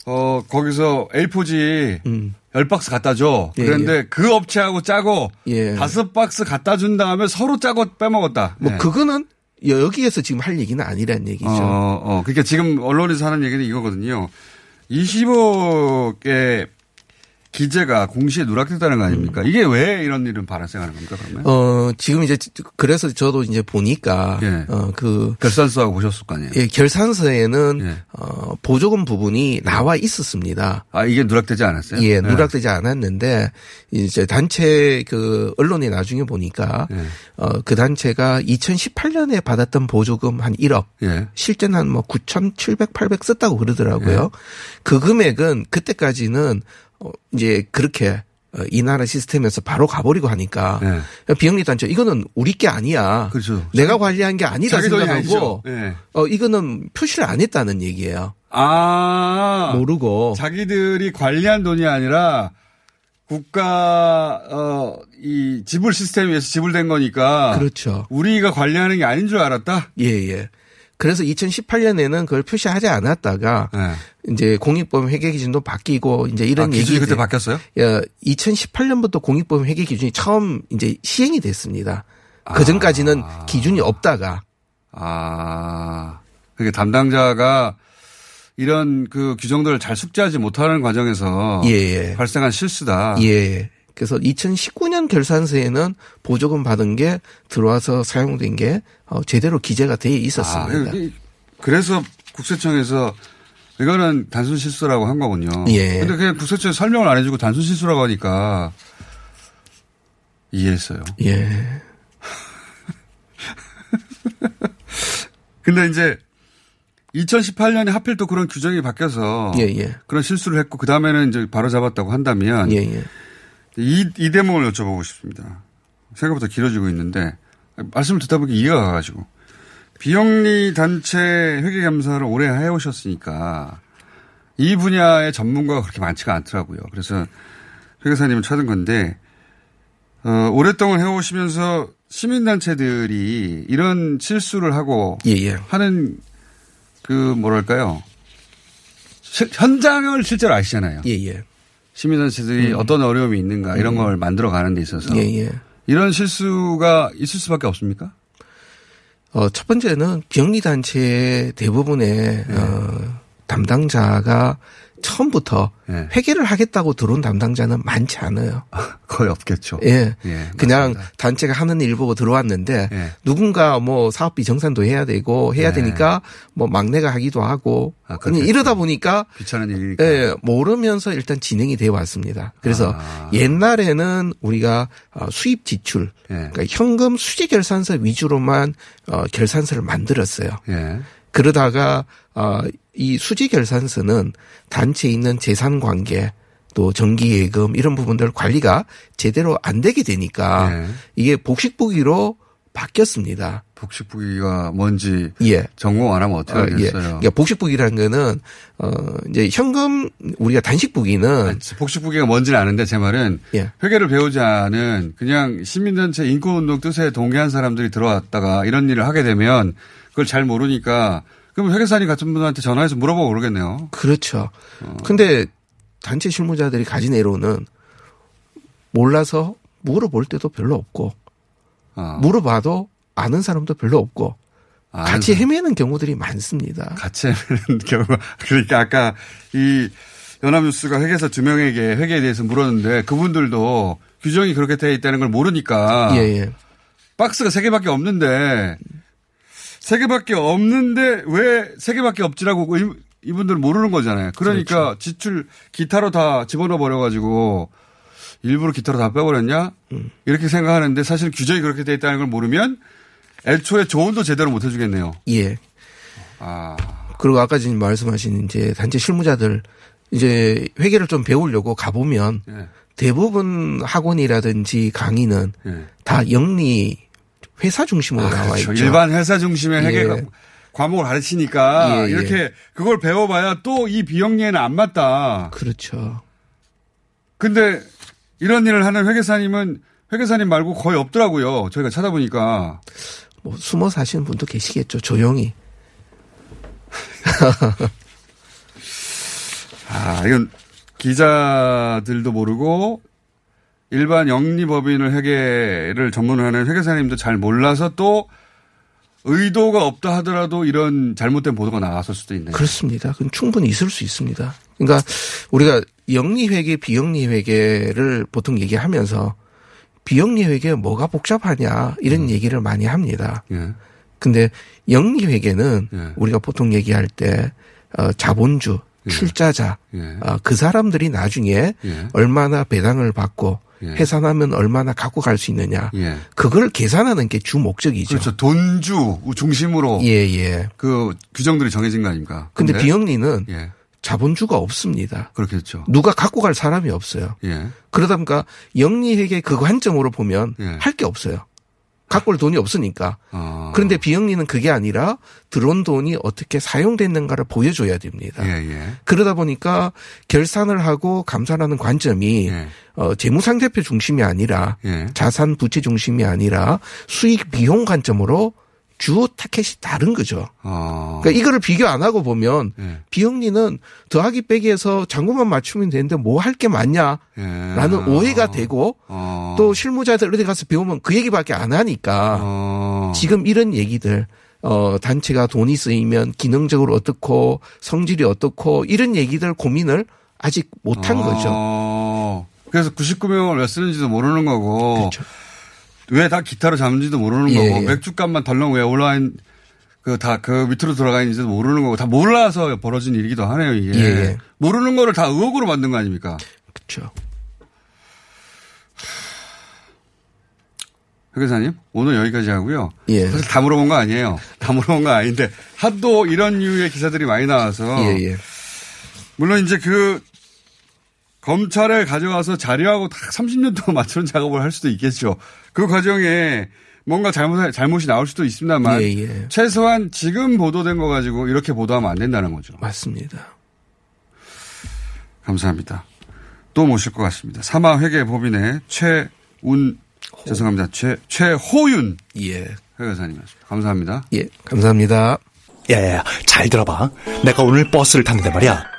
어, 거기서 A4지 음. 열 박스 갖다 줘. 예, 그런데 그 업체하고 짜고 예. 다섯 박스 갖다 준 다음에 서로 짜고 빼먹었다. 뭐 예. 그거는 여기에서 지금 할 얘기는 아니란 얘기죠. 어, 어. 그러니까 지금 언론에서 하는 얘기는 이거거든요. 25개 기재가 공시에 누락됐다는 거 아닙니까? 이게 왜 이런 일은 발생하는 겁니까, 그러면? 어, 지금 이제 그래서 저도 이제 보니까 예. 어, 그 결산서하고 보셨을 거 아니에요? 예, 결산서에는 예. 어, 보조금 부분이 나와 있었습니다. 아, 이게 누락되지 않았어요? 예, 누락되지 않았는데 이제 단체 그 언론에 나중에 보니까 예. 어, 그 단체가 2018년에 받았던 보조금 한 1억 예. 실제는 한 뭐 9,700, 800 썼다고 그러더라고요. 예. 그 금액은 그때까지는 어, 이제 그렇게 어, 이 나라 시스템에서 바로 가버리고 하니까 예. 비영리 단체 이거는 우리 게 아니야. 그렇죠. 내가 관리한 게 아니다 생각하고. 예. 어 이거는 표시를 안 했다는 얘기예요. 아. 모르고 자기들이 관리한 돈이 아니라 국가 어이 지불 시스템에 의해서 지불된 거니까 그렇죠. 우리가 관리하는 게 아닌 줄 알았다. 예, 예. 그래서 2018년에는 그걸 표시하지 않았다가 네. 이제 공익보험 회계 기준도 바뀌고 이제 이런 아, 기준이 그때 바뀌었어요? 2018년부터 공익보험 회계 기준이 처음 이제 시행이 됐습니다. 그 전까지는 기준이 없다가 아, 그게 담당자가 이런 그 규정들을 잘 숙지하지 못하는 과정에서 예, 예. 발생한 실수다. 예. 그래서 2019년 결산서에는 보조금 받은 게 들어와서 사용된 게 어, 제대로 기재가 돼 있었습니다. 아, 이- 그래서 국세청에서 이거는 단순 실수라고 한 거군요. 예. 근데 그냥 국세청에 설명을 안 해주고 단순 실수라고 하니까 이해했어요. 예. 근데 이제 2018년에 하필 또 그런 규정이 바뀌어서 예, 예. 그런 실수를 했고 그 다음에는 이제 바로 잡았다고 한다면 예, 예. 이, 이 대목을 여쭤보고 싶습니다. 생각보다 길어지고 있는데 말씀을 듣다 보니 이해가 가가지고 비영리 단체 회계감사를 오래 해오셨으니까 이 분야의 전문가가 그렇게 많지가 않더라고요. 그래서 회계사님을 찾은 건데 어, 오랫동안 해오시면서 시민단체들이 이런 실수를 하고 예, 예. 하는 그 뭐랄까요 시- 현장을 실제로 아시잖아요. 예, 예. 시민단체들이 어떤 어려움이 있는가 이런 걸 만들어 가는 데 있어서 음. 예, 예. 이런 실수가 있을 수밖에 없습니까? 어, 첫 번째는 비영리단체의 대부분의, 네. 어, 담당자가 처음부터 예. 회계를 하겠다고 들어온 담당자는 많지 않아요. 거의 없겠죠. 예. 예, 그냥 맞습니다. 단체가 하는 일 보고 들어왔는데 예. 누군가 뭐 사업비 정산도 해야 되고 해야 예. 되니까 뭐 막내가 하기도 하고 아, 그냥. 이러다 보니까 귀찮은 일이니까. 예, 모르면서 일단 진행이 되어 왔습니다. 그래서 아. 옛날에는 우리가 어, 수입 지출, 예. 그러니까 현금 수지 결산서 위주로만 어, 결산서를 만들었어요. 예. 그러다가 어, 이 수지 결산서는 단체에 있는 재산 관계 또 정기 예금 이런 부분들 관리가 제대로 안 되게 되니까 예. 이게 복식부기로 바뀌었습니다. 복식부기가 뭔지 예. 전공 안 하면 어떻게 어, 예. 그러니까 복식부기라는 거는 어 이제 현금 우리가 단식부기는 복식부기가 뭔지는 아는데 제 말은 예. 회계를 배우지 않은 그냥 시민단체 인권운동 뜻에 동의한 사람들이 들어왔다가 이런 일을 하게 되면 그걸 잘 모르니까 그럼 회계사님 같은 분한테 전화해서 물어보고 그러겠네요. 그렇죠. 어. 근데 단체 실무자들이 가진 애로는 몰라서 물어볼 때도 별로 없고 어. 물어봐도 아는 사람도 별로 없고 아, 같이 헤매는 경우들이 많습니다. 같이 하는 경우가 그러니까 아까 이 연합뉴스가 회계사 두 명에게 회계에 대해서 물었는데 그분들도 규정이 그렇게 되어 있다는 걸 모르니까 예, 예. 박스가 세 개밖에 없는데 세 개밖에 없는데 왜 세 개밖에 없지라고 이- 이분들은 모르는 거잖아요. 그러니까 그렇죠. 지출 기타로 다 집어넣어 버려 가지고 일부러 기타로 다 빼버렸냐 음. 이렇게 생각하는데 사실 규정이 그렇게 되어 있다는 걸 모르면 애초에 조언도 제대로 못 해주겠네요. 예. 아 그리고 아까 지금 말씀하신 이제 단체 실무자들 이제 회계를 좀 배우려고 가보면 예. 대부분 학원이라든지 강의는 예. 다 영리 회사 중심으로 아, 나와 그렇죠. 있죠. 일반 회사 중심의 회계 예. 과목을 가르치니까 예, 예. 이렇게 그걸 배워봐야 또 이 비영리에는 안 맞다. 그렇죠. 근데 이런 일을 하는 회계사님은 회계사님 말고 거의 없더라고요. 저희가 찾아보니까. 뭐 숨어 사시는 분도 계시겠죠. 조용히. 아, 이건 기자들도 모르고 일반 영리법인을 회계를 전문하는 회계사님도 잘 몰라서 또 의도가 없다 하더라도 이런 잘못된 보도가 나왔을 수도 있네요. 그렇습니다. 그건 충분히 있을 수 있습니다. 그러니까 우리가 영리회계, 비영리회계를 보통 얘기하면서 비영리회계 뭐가 복잡하냐 이런 음. 얘기를 많이 합니다. 예. 근데 영리회계는 예. 우리가 보통 얘기할 때 어, 자본주, 출자자, 예. 어, 그 사람들이 나중에 예. 얼마나 배당을 받고 예. 해산하면 얼마나 갖고 갈 수 있느냐. 예. 그걸 계산하는 게 주 목적이죠. 그렇죠. 돈주 중심으로 예, 예. 그 규정들이 정해진 거 아닙니까? 근데 비영리는 예. 자본주가 없습니다. 그렇겠죠. 누가 갖고 갈 사람이 없어요. 예. 그러다 보니까 영리회계 그 관점으로 보면 예. 할게 없어요. 갖고 올 돈이 없으니까. 어. 그런데 비영리는 그게 아니라 들어온 돈이 어떻게 사용됐는가를 보여줘야 됩니다. 예, 예. 그러다 보니까 결산을 하고 감산하는 관점이 예. 어, 재무상대표 중심이 아니라 예. 자산 부채 중심이 아니라 수익 비용 관점으로 주 타켓이 다른 거죠. 어. 그러니까 이거를 비교 안 하고 보면 예. 비영리는 더하기 빼기해서 잔고만 맞추면 되는데 뭐 할 게 많냐라는 예. 오해가 되고 어. 또 실무자들 어디 가서 배우면 그 얘기밖에 안 하니까 어. 지금 이런 얘기들 어 단체가 돈이 쓰이면 기능적으로 어떻고 성질이 어떻고 이런 얘기들 고민을 아직 못한 거죠. 어. 그래서 99명을 왜 쓰는지도 모르는 거고. 그렇죠. 왜 다 기타로 잡는지도 모르는 예, 거고. 예. 맥주값만 덜렁 왜 올라와 있는 그다그 밑으로 들어가 있는지도 모르는 거고. 다 몰라서 벌어진 일이기도 하네요, 이게. 예, 예. 모르는 거를 다 의혹으로 만든 거 아닙니까? 그렇죠. 회계사님, 오늘 여기까지 하고요. 예. 사실 다 물어본 거 아니에요. 다 물어본 거 아닌데, 하도 이런 류의 기사들이 많이 나와서. 예, 예. 물론 이제 그 검찰에 가져가서 자료하고 다 30년 동안 맞추는 작업을 할 수도 있겠죠. 그 과정에 뭔가 잘못, 잘못이 나올 수도 있습니다만. 예, 예. 최소한 지금 보도된 거 가지고 이렇게 보도하면 안 된다는 거죠. 맞습니다. 감사합니다. 또 모실 것 같습니다. 사마회계 법인의 최운, 죄송합니다. 최, 최호윤 예. 회계사님이었습니다. 감사합니다. 예. 감사합니다. 야야야 잘 들어봐 내가 오늘 버스를 탔는데 말이야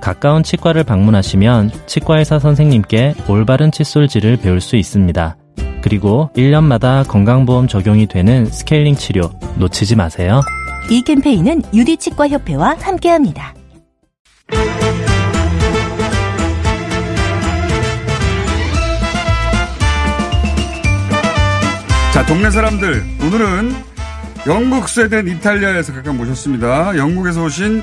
가까운 치과를 방문하시면 치과의사 선생님께 올바른 칫솔질을 배울 수 있습니다. 그리고 1년마다 건강보험 적용이 되는 스케일링 치료 놓치지 마세요. 이 캠페인은 유디치과협회와 함께합니다. 자, 동네 사람들. 오늘은 영국, 스웨덴, 이탈리아에서 각각 모셨습니다. 영국에서 오신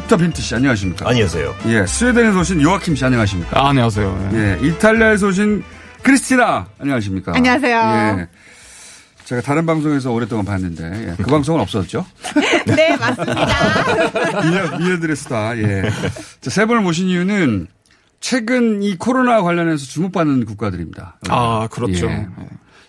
피터 빈트 씨, 안녕하십니까? 안녕하세요. 예, 스웨덴에서 오신 요아킴 씨, 안녕하십니까? 아, 안녕하세요. 예, 이탈리아에서 오신 크리스티나, 안녕하십니까? 안녕하세요. 예. 제가 다른 방송에서 오랫동안 봤는데, 예, 그 방송은 없었죠? 네, 맞습니다. 미녀, 미녀들의 스타, 예. 자, 세 분을 모신 이유는 최근 이 코로나 관련해서 주목받는 국가들입니다. 아, 그렇죠. 예.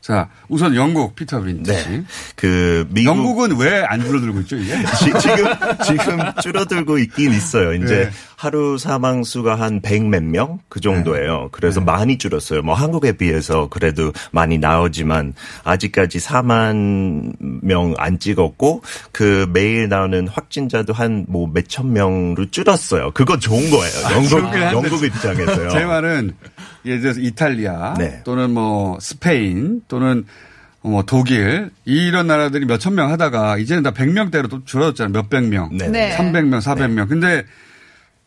자, 우선 영국 피터 빈트 씨. 네. 그 미국 영국은 왜 안 줄어들고 있죠, 이게? 지, 금 지금 줄어들고 있긴 있어요. 이제 네. 하루 사망 수가 한 100몇 명 그 정도예요. 그래서 네. 많이 줄었어요. 뭐 한국에 비해서 그래도 많이 나오지만 아직까지 4만 명 안 찍었고 그 매일 나오는 확진자도 한 뭐 몇천 명으로 줄었어요. 그거 좋은 거예요. 영국 좋긴 한데 영국 입장에서요. 제 말은 예를 들어서 이탈리아 네. 또는 뭐 스페인 또는 뭐 독일 이런 나라들이 몇천 명 하다가 이제는 다 100명대로 또 줄어들었잖아요. 몇백 명. 네. 네. 300명, 400명. 근데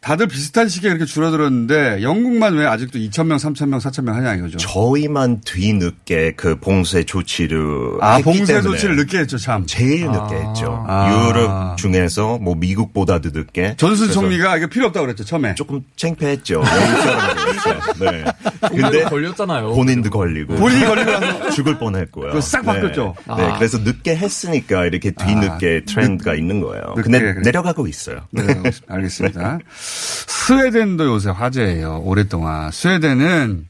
다들 비슷한 시기에 이렇게 줄어들었는데 영국만 왜 아직도 2,000명, 3,000명, 4,000명 하냐 이거죠. 저희만 뒤늦게 그 봉쇄 조치를 아, 했기 봉쇄 때문에 조치를 늦게 했죠, 참. 제일 늦게 했죠. 아. 유럽 중에서 뭐 미국보다도 늦게. 존슨 그래서 총리가 이게 필요 없다고 그랬죠, 처음에. 조금 창피했죠. 네. 근데 걸렸잖아요. 본인도 걸리고. 본인이 걸리고 죽을 뻔했고요. 싹 바뀌었죠. 네. 네, 아. 그래서 늦게 했으니까 이렇게 뒤늦게 트렌드가 있는 거예요. 늦게, 근데 그래. 내려가고 있어요. 네, 알겠습니다. 스웨덴도 요새 화제예요. 오랫동안. 스웨덴은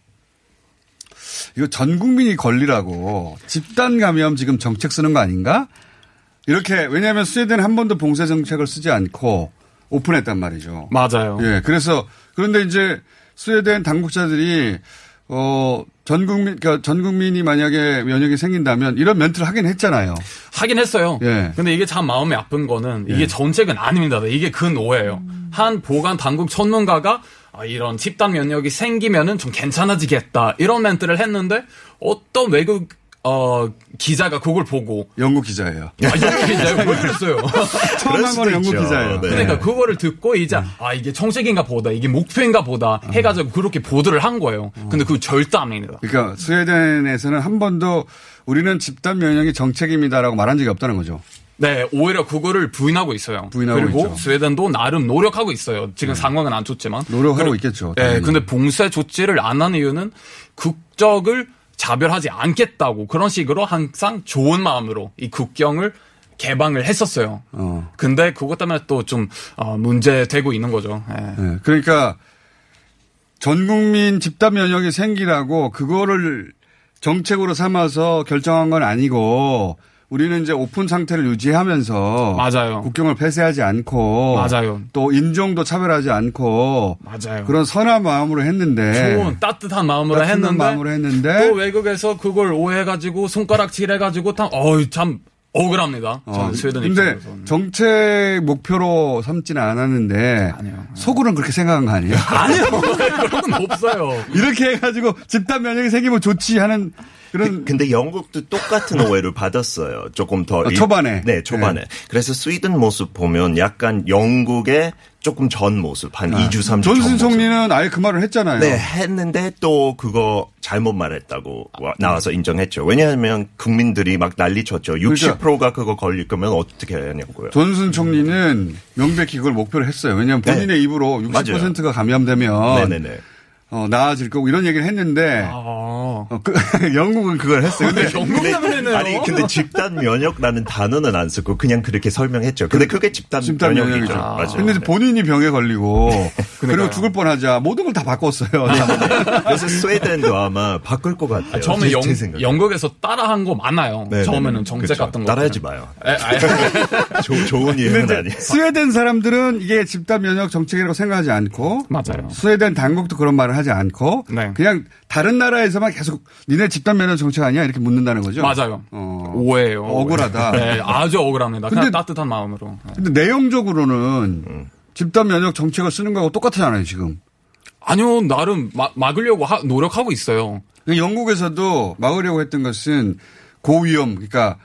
이거 전 국민이 걸리라고 집단 감염 지금 정책 쓰는 거 아닌가? 이렇게 왜냐하면 스웨덴 한 번도 봉쇄 정책을 쓰지 않고 오픈했단 말이죠. 맞아요. 예, 그래서 그런데 이제 스웨덴 당국자들이 어, 전 국민, 그러니까 전 국민이 만약에 면역이 생긴다면 이런 멘트를 하긴 했잖아요. 하긴 했어요. 예. 근데 이게 참 마음이 아픈 거는 이게 예. 정책은 아닙니다. 이게 큰 오해예요. 한 보건 당국 전문가가 아, 이런 집단 면역이 생기면은 좀 괜찮아지겠다 이런 멘트를 했는데 어떤 외국 어 기자가 그걸 보고 영국 기자예요. 아, 영국 기자요? 왜 그랬어요? 처음 한 거는 영국 기자예요. 네. 그러니까 그거를 듣고 이제 아 이게 정책인가 보다 이게 목표인가 보다 해가지고 그렇게 보도를 한 거예요. 근데 그거 절대 아닙니다. 그러니까 스웨덴에서는 한 번도 우리는 집단 면역이 정책입니다라고 말한 적이 없다는 거죠. 네, 오히려 그거를 부인하고 있어요. 부인하고 그리고 있죠. 스웨덴도 나름 노력하고 있어요. 지금 상황은 안 좋지만. 노력하고 그리고- 있겠죠. 네, 당연히. 근데 봉쇄 조치를 안 하는 이유는 국적을 자별하지 않겠다고 그런 식으로 항상 좋은 마음으로 이 국경을 개방을 했었어요. 어. 근데 그것 때문에 또좀 문제되고 있는 거죠. 예. 네, 그러니까 전 국민 집단 면역이 생기라고 그거를 정책으로 삼아서 결정한 건 아니고 우리는 이제 오픈 상태를 유지하면서 맞아요. 국경을 폐쇄하지 않고 맞아요. 또 인종도 차별하지 않고 맞아요. 그런 선한 마음으로 했는데 좋은 따뜻한 마음으로 따뜻한 했는데 마음으로 했는데 또 외국에서 그걸 오해해가지고 손가락질 해 가지고 참 어이 참 억울합니다. 어, 저는 스웨덴 근데 입장에서는. 정책 목표로 삼지는 않았는데 속으로는 그렇게 생각한 거 아니에요? 아니요 그런 건 없어요. 이렇게 해가지고 집단 면역이 생기면 좋지 하는 그런 근데 영국도 똑같은 오해를 받았어요. 조금 더 어, 일- 초반에. 네, 초반에. 그래서 스웨덴 모습 보면 약간 영국의 조금 전 모습 한 2주 3주 전 아, 존슨. 총리는 아예 그 말을 했잖아요. 네, 했는데 또 그거 잘못 말했다고 와- 나와서 인정했죠. 왜냐하면 국민들이 막 난리 쳤죠. 60%가 그거 걸릴 거면 어떻게 하냐고요. 존슨 총리는 명백히 그걸 목표로 했어요. 왜냐하면 본인의 입으로 60%가 감염되면 네네네. 어, 나아질 거고 이런 얘기를 했는데 어, 그, 영국은 그걸 했어요. 근데 근데, 아니 근데 집단 면역라는 단어는 안 쓰고 그냥 그렇게 설명했죠. 근데 그게 집단, 집단 면역이죠. 면역이죠. 맞아요. 근데 네. 본인이 병에 걸리고 그리고. 죽을 뻔하자 모든 걸 다 바꿨어요. 그래서 스웨덴도 아마 바꿀 것 같아요. 아, 처음에 제- 영. 영국에서 따라한 거 많아요. 네, 처음에는 네, 정책 그렇죠. 같은 거. 따라하지 마요. 에, 아, 조- 좋은 이제 아니에요. 스웨덴 사람들은 이게 집단 면역 정책이라고 생각하지 않고 맞아요. 스웨덴 당국도 그런 말을 하지 않고 네. 그냥 다른 나라에서만 계속 니네 집단 면역 정책 아니야 이렇게 묻는다는 거죠. 맞아요. 어. 오해예요. 억울하다. 네, 아주 억울합니다. 그냥 근데- 따뜻한 마음으로. 네. 근데 내용적으로는 집단 면역 정책을 쓰는 거하고 똑같잖아요 지금. 아니요, 나름 마- 막으려고 하- 노력하고 있어요. 영국에서도 막으려고 했던 것은 고위험, 그러니까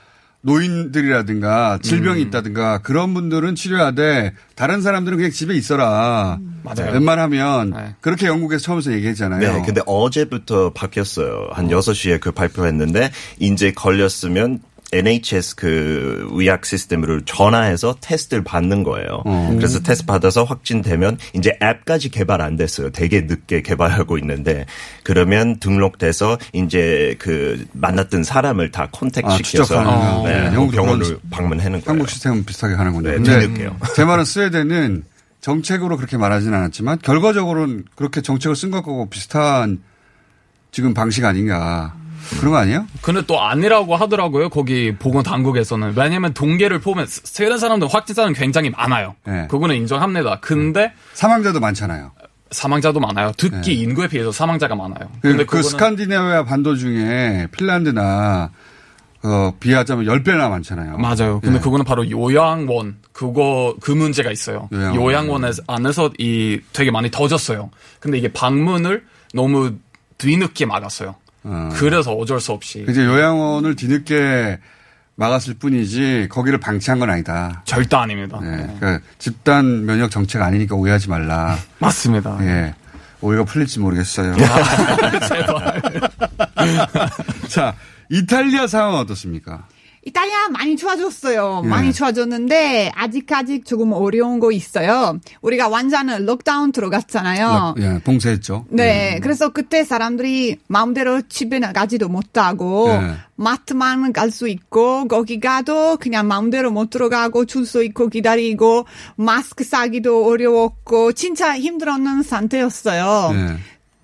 노인들이라든가 질병이 음. 있다든가 그런 분들은 치료하되 다른 사람들은 그냥 집에 있어라. 맞아요. 웬만하면 그렇게 영국에서 처음에서 얘기했잖아요. 네, 근데 어제부터 바뀌었어요. 한 6시에 그 발표했는데, 이제 걸렸으면 NHS 그 의학 시스템으로 전화해서 테스트를 받는 거예요. 그래서 테스트 받아서 확진되면 이제 앱까지 개발 안 됐어요. 되게 늦게 개발하고 있는데 그러면 등록돼서 이제 그 만났던 사람을 다 contact 아, 시켜서 추적하는. 네, 네, 영국도 병원을 방문하는 거예요. 한국 시스템은 비슷하게 하는군요. 네, 근데 뒤늦게요. 제 말은 스웨덴은 정책으로 그렇게 말하지는 않았지만 결과적으로는 그렇게 정책을 쓴 것하고 비슷한 지금 방식 아닌가. 그런 거 아니에요? 근데 또 아니라고 하더라고요. 거기 보건 당국에서는. 왜냐면 통계를 보면 스- 스웨덴 사람들 확진자는 굉장히 많아요. 네. 그거는 인정합니다. 근데 사망자도 많잖아요. 사망자도 많아요. 특히 네. 인구에 비해서 사망자가 많아요. 그, 근데 그 스칸디네비아 반도 중에 핀란드나 어, 비하자면 10배나 많잖아요. 맞아요. 근데 예. 그거는 바로 요양원 그거 그 문제가 있어요. 요양원. 요양원. 에 안에서 이 되게 많이 터졌어요. 근데 이게 방문을 너무 뒤늦게 막았어요. 그래서 어쩔 수 없이 이제 요양원을 뒤늦게 막았을 뿐이지 거기를 방치한 건 아니다. 절대 아닙니다. 네. 그러니까 집단 면역 정책 아니니까 오해하지 말라. 맞습니다. 예. 오해가 풀릴지 모르겠어요. 제발. 자, 이탈리아 상황은 어떻습니까? 이탈리아 많이 좋아졌어요. 예. 많이 좋아졌는데 아직까지 조금 어려운 거 있어요. 우리가 완전 록다운 들어갔잖아요. 예, 봉쇄했죠. 네, 그래서 그때 사람들이 마음대로 집에 나가지도 못하고 네. 마트만 갈 수 있고 거기 가도 그냥 마음대로 못 들어가고 줄서 있고 기다리고 마스크 사기도 어려웠고 진짜 힘들었는 상태였어요.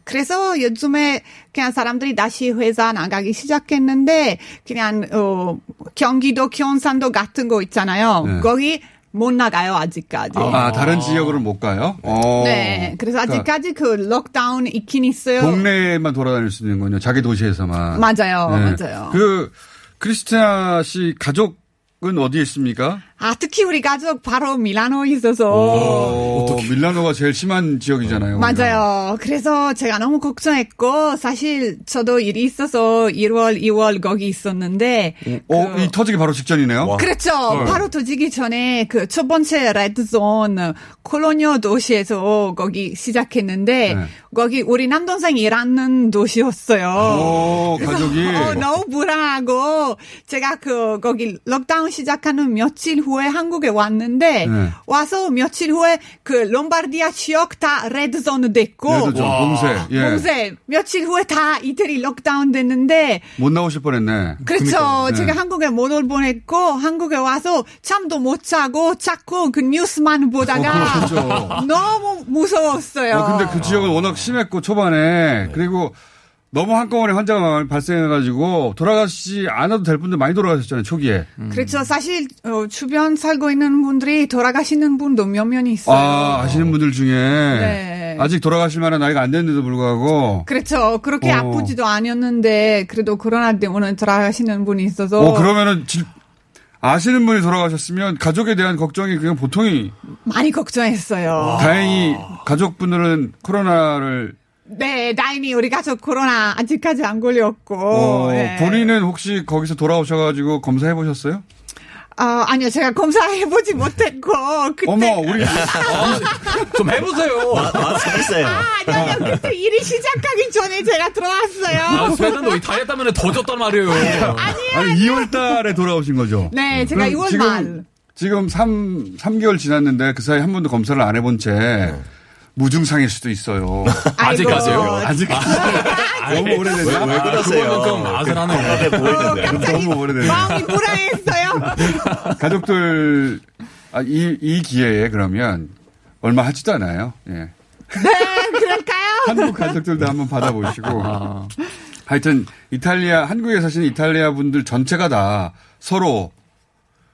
네. 그래서 요즘에 그냥 사람들이 다시 회사 나가기 시작했는데 그냥 어 경기도 경산도 같은 거 있잖아요. 네. 거기 못 나가요 아직까지. 아, 다른 지역으로는 못 가요? 어. 네, 그래서 그러니까 아직까지 그 록다운 있긴 있어요. 동네에만 돌아다닐 수 있는 거군요. 자기 도시에서만. 맞아요, 네. 맞아요. 그 크리스티나 씨 가족은 어디에 있습니까? 아, 특히 우리 가족 바로 밀라노에 있어서. 오, 밀라노가 제일 심한 지역이잖아요. 맞아요. 그래서 제가 너무 걱정했고, 사실 저도 일이 있어서 1월, 2월 거기 있었는데. 어, 이 터지기 바로 직전이네요. 그렇죠. 네. 바로 터지기 전에 그 첫 번째 red zone 코도뇨 도시에서 거기 시작했는데, 네. 거기 우리 남동생 일하는 도시였어요. 오, 가족이. 어, 너무 불안하고 제가 그 거기 lockdown 시작하는 며칠 후에 한국에 왔는데 네. 와서 며칠 후에 그 롬바르디아 지역 다 red zone 됐고 red zone, 와. 봉쇄, 예. 봉쇄 며칠 후에 다 이태리 lockdown 됐는데 못 나오실 뻔했네. 그렇죠. 그러니까, 네. 제가 한국에 못 올 뻔했고 한국에 와서 잠도 못 자고 자꾸 그 뉴스만 보다가 어, 그렇죠. 너무 무서웠어요. 어, 근데 그 지역은 워낙 심했고 초반에 그리고 너무 한꺼번에 환자가 발생해가지고 돌아가시지 않아도 될 분들 많이 돌아가셨잖아요 초기에. 그렇죠. 사실 어, 주변 살고 있는 분들이 돌아가시는 분도 몇명 있어요. 아 아시는 분들 중에 네. 아직 돌아가실 만한 나이가 안 됐는데도 불구하고. 그렇죠. 그렇게 어. 아프지도 않았는데 그래도 코로나 때문에 돌아가시는 분이 있어서 어 그러면은 지- 아시는 분이 돌아가셨으면 가족에 대한 걱정이 그냥 보통이 많이 걱정했어요. 다행히 가족분들은 코로나를 네, 다행히 우리 가족 코로나 아직까지 안 걸렸고. 어, 네. 본인은 혹시 거기서 돌아오셔가지고 검사해 보셨어요? 아, 아니요. 제가 검사해보지 못했고. 그때. 어머 우리 좀 해보세요. 했어요. 아, 아니요. 아니요. 그때 일이 시작하기 전에 제가 들어왔어요. 아, 스웨덴도 이탈리아 때문에 더 졌단 말이에요. 아니 2월 달에 돌아오신 거죠? 네, 제가 그럼 2월 지금, 말. 지금 3, 3개월 지났는데 그 사이 한 번도 검사를 안 해본 채 무증상일 수도 있어요. 아직. 가세요? 아직 너무 오래됐나? 왜, 왜 그러세요? 건강해 보이는데. 갑자기 너무 오래됐네. 마음이 불안했어요. 가족들 아, 이, 이 기회에 그러면 얼마 하지도 않아요. 예. 네, 그럴까요? 한국 가족들도 한번 받아보시고. 하여튼 이탈리아 한국에 사시는 이탈리아 분들 전체가 다 서로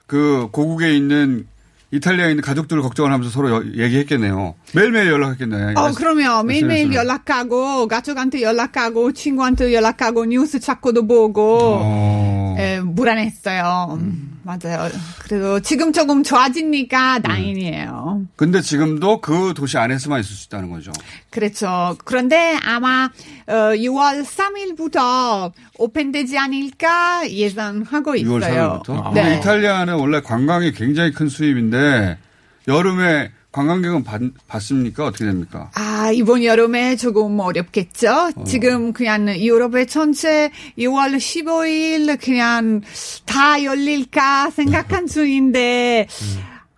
그 고국에 있는 이탈리아에 있는 가족들을 걱정을 하면서 서로 여- 얘기했겠네요. 매일매일 연락했겠네요. 어, 그러면 매일매일. 연락하고, 가족한테 연락하고, 친구한테 연락하고, 뉴스 찾고도 보고, 어. 예, 불안했어요. 음, 맞아요. 그래도 지금 조금 좋아지니까 다행이에요. 근데 지금도 그 도시 안에서만 있을 수 있다는 거죠. 그렇죠. 그런데 아마 어, 6월 3일부터 오픈되지 않을까 예상하고 6월 있어요. 3일부터. 네. 이탈리아는 원래 관광이 굉장히 큰 수입인데 여름에 관광객은 받, 받습니까? 어떻게 됩니까? 아, 이번 여름에 조금 어렵겠죠? 지금 그냥 유럽의 전체 6월 15일 그냥 다 열릴까 생각한 중인데,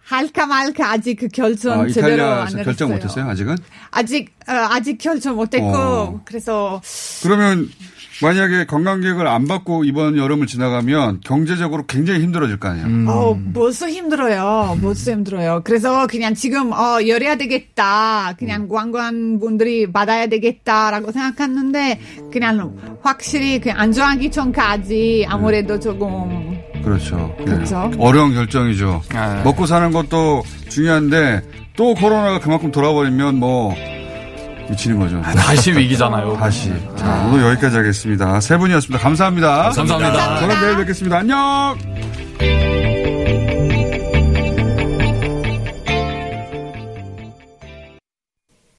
할까 말까 아직 그 결정 아, 제대로 안 했어요. 결정 못했어요? 아직은? 아직, 어, 아직 결정 못했고, 어. 그래서, 그러면 만약에 관광객을 안 받고 이번 여름을 지나가면 경제적으로 굉장히 힘들어질 거 아니에요. 어, 벌써 힘들어요. 벌써 힘들어요. 그래서 그냥 지금, 어, 열어야 되겠다. 그냥 관광분들이 받아야 되겠다라고 생각했는데, 그냥 확실히 그냥 안정하기 전까지 아무래도 조금, 그렇죠. 예. 그렇죠. 어려운 결정이죠. 아. 먹고 사는 것도 중요한데 또 코로나가 그만큼 돌아버리면 뭐 미치는 거죠. 다시 위기잖아요. 다시. 자, 오늘 여기까지 하겠습니다. 세 분이었습니다. 감사합니다. 감사합니다. 저는 내일 뵙겠습니다. 안녕!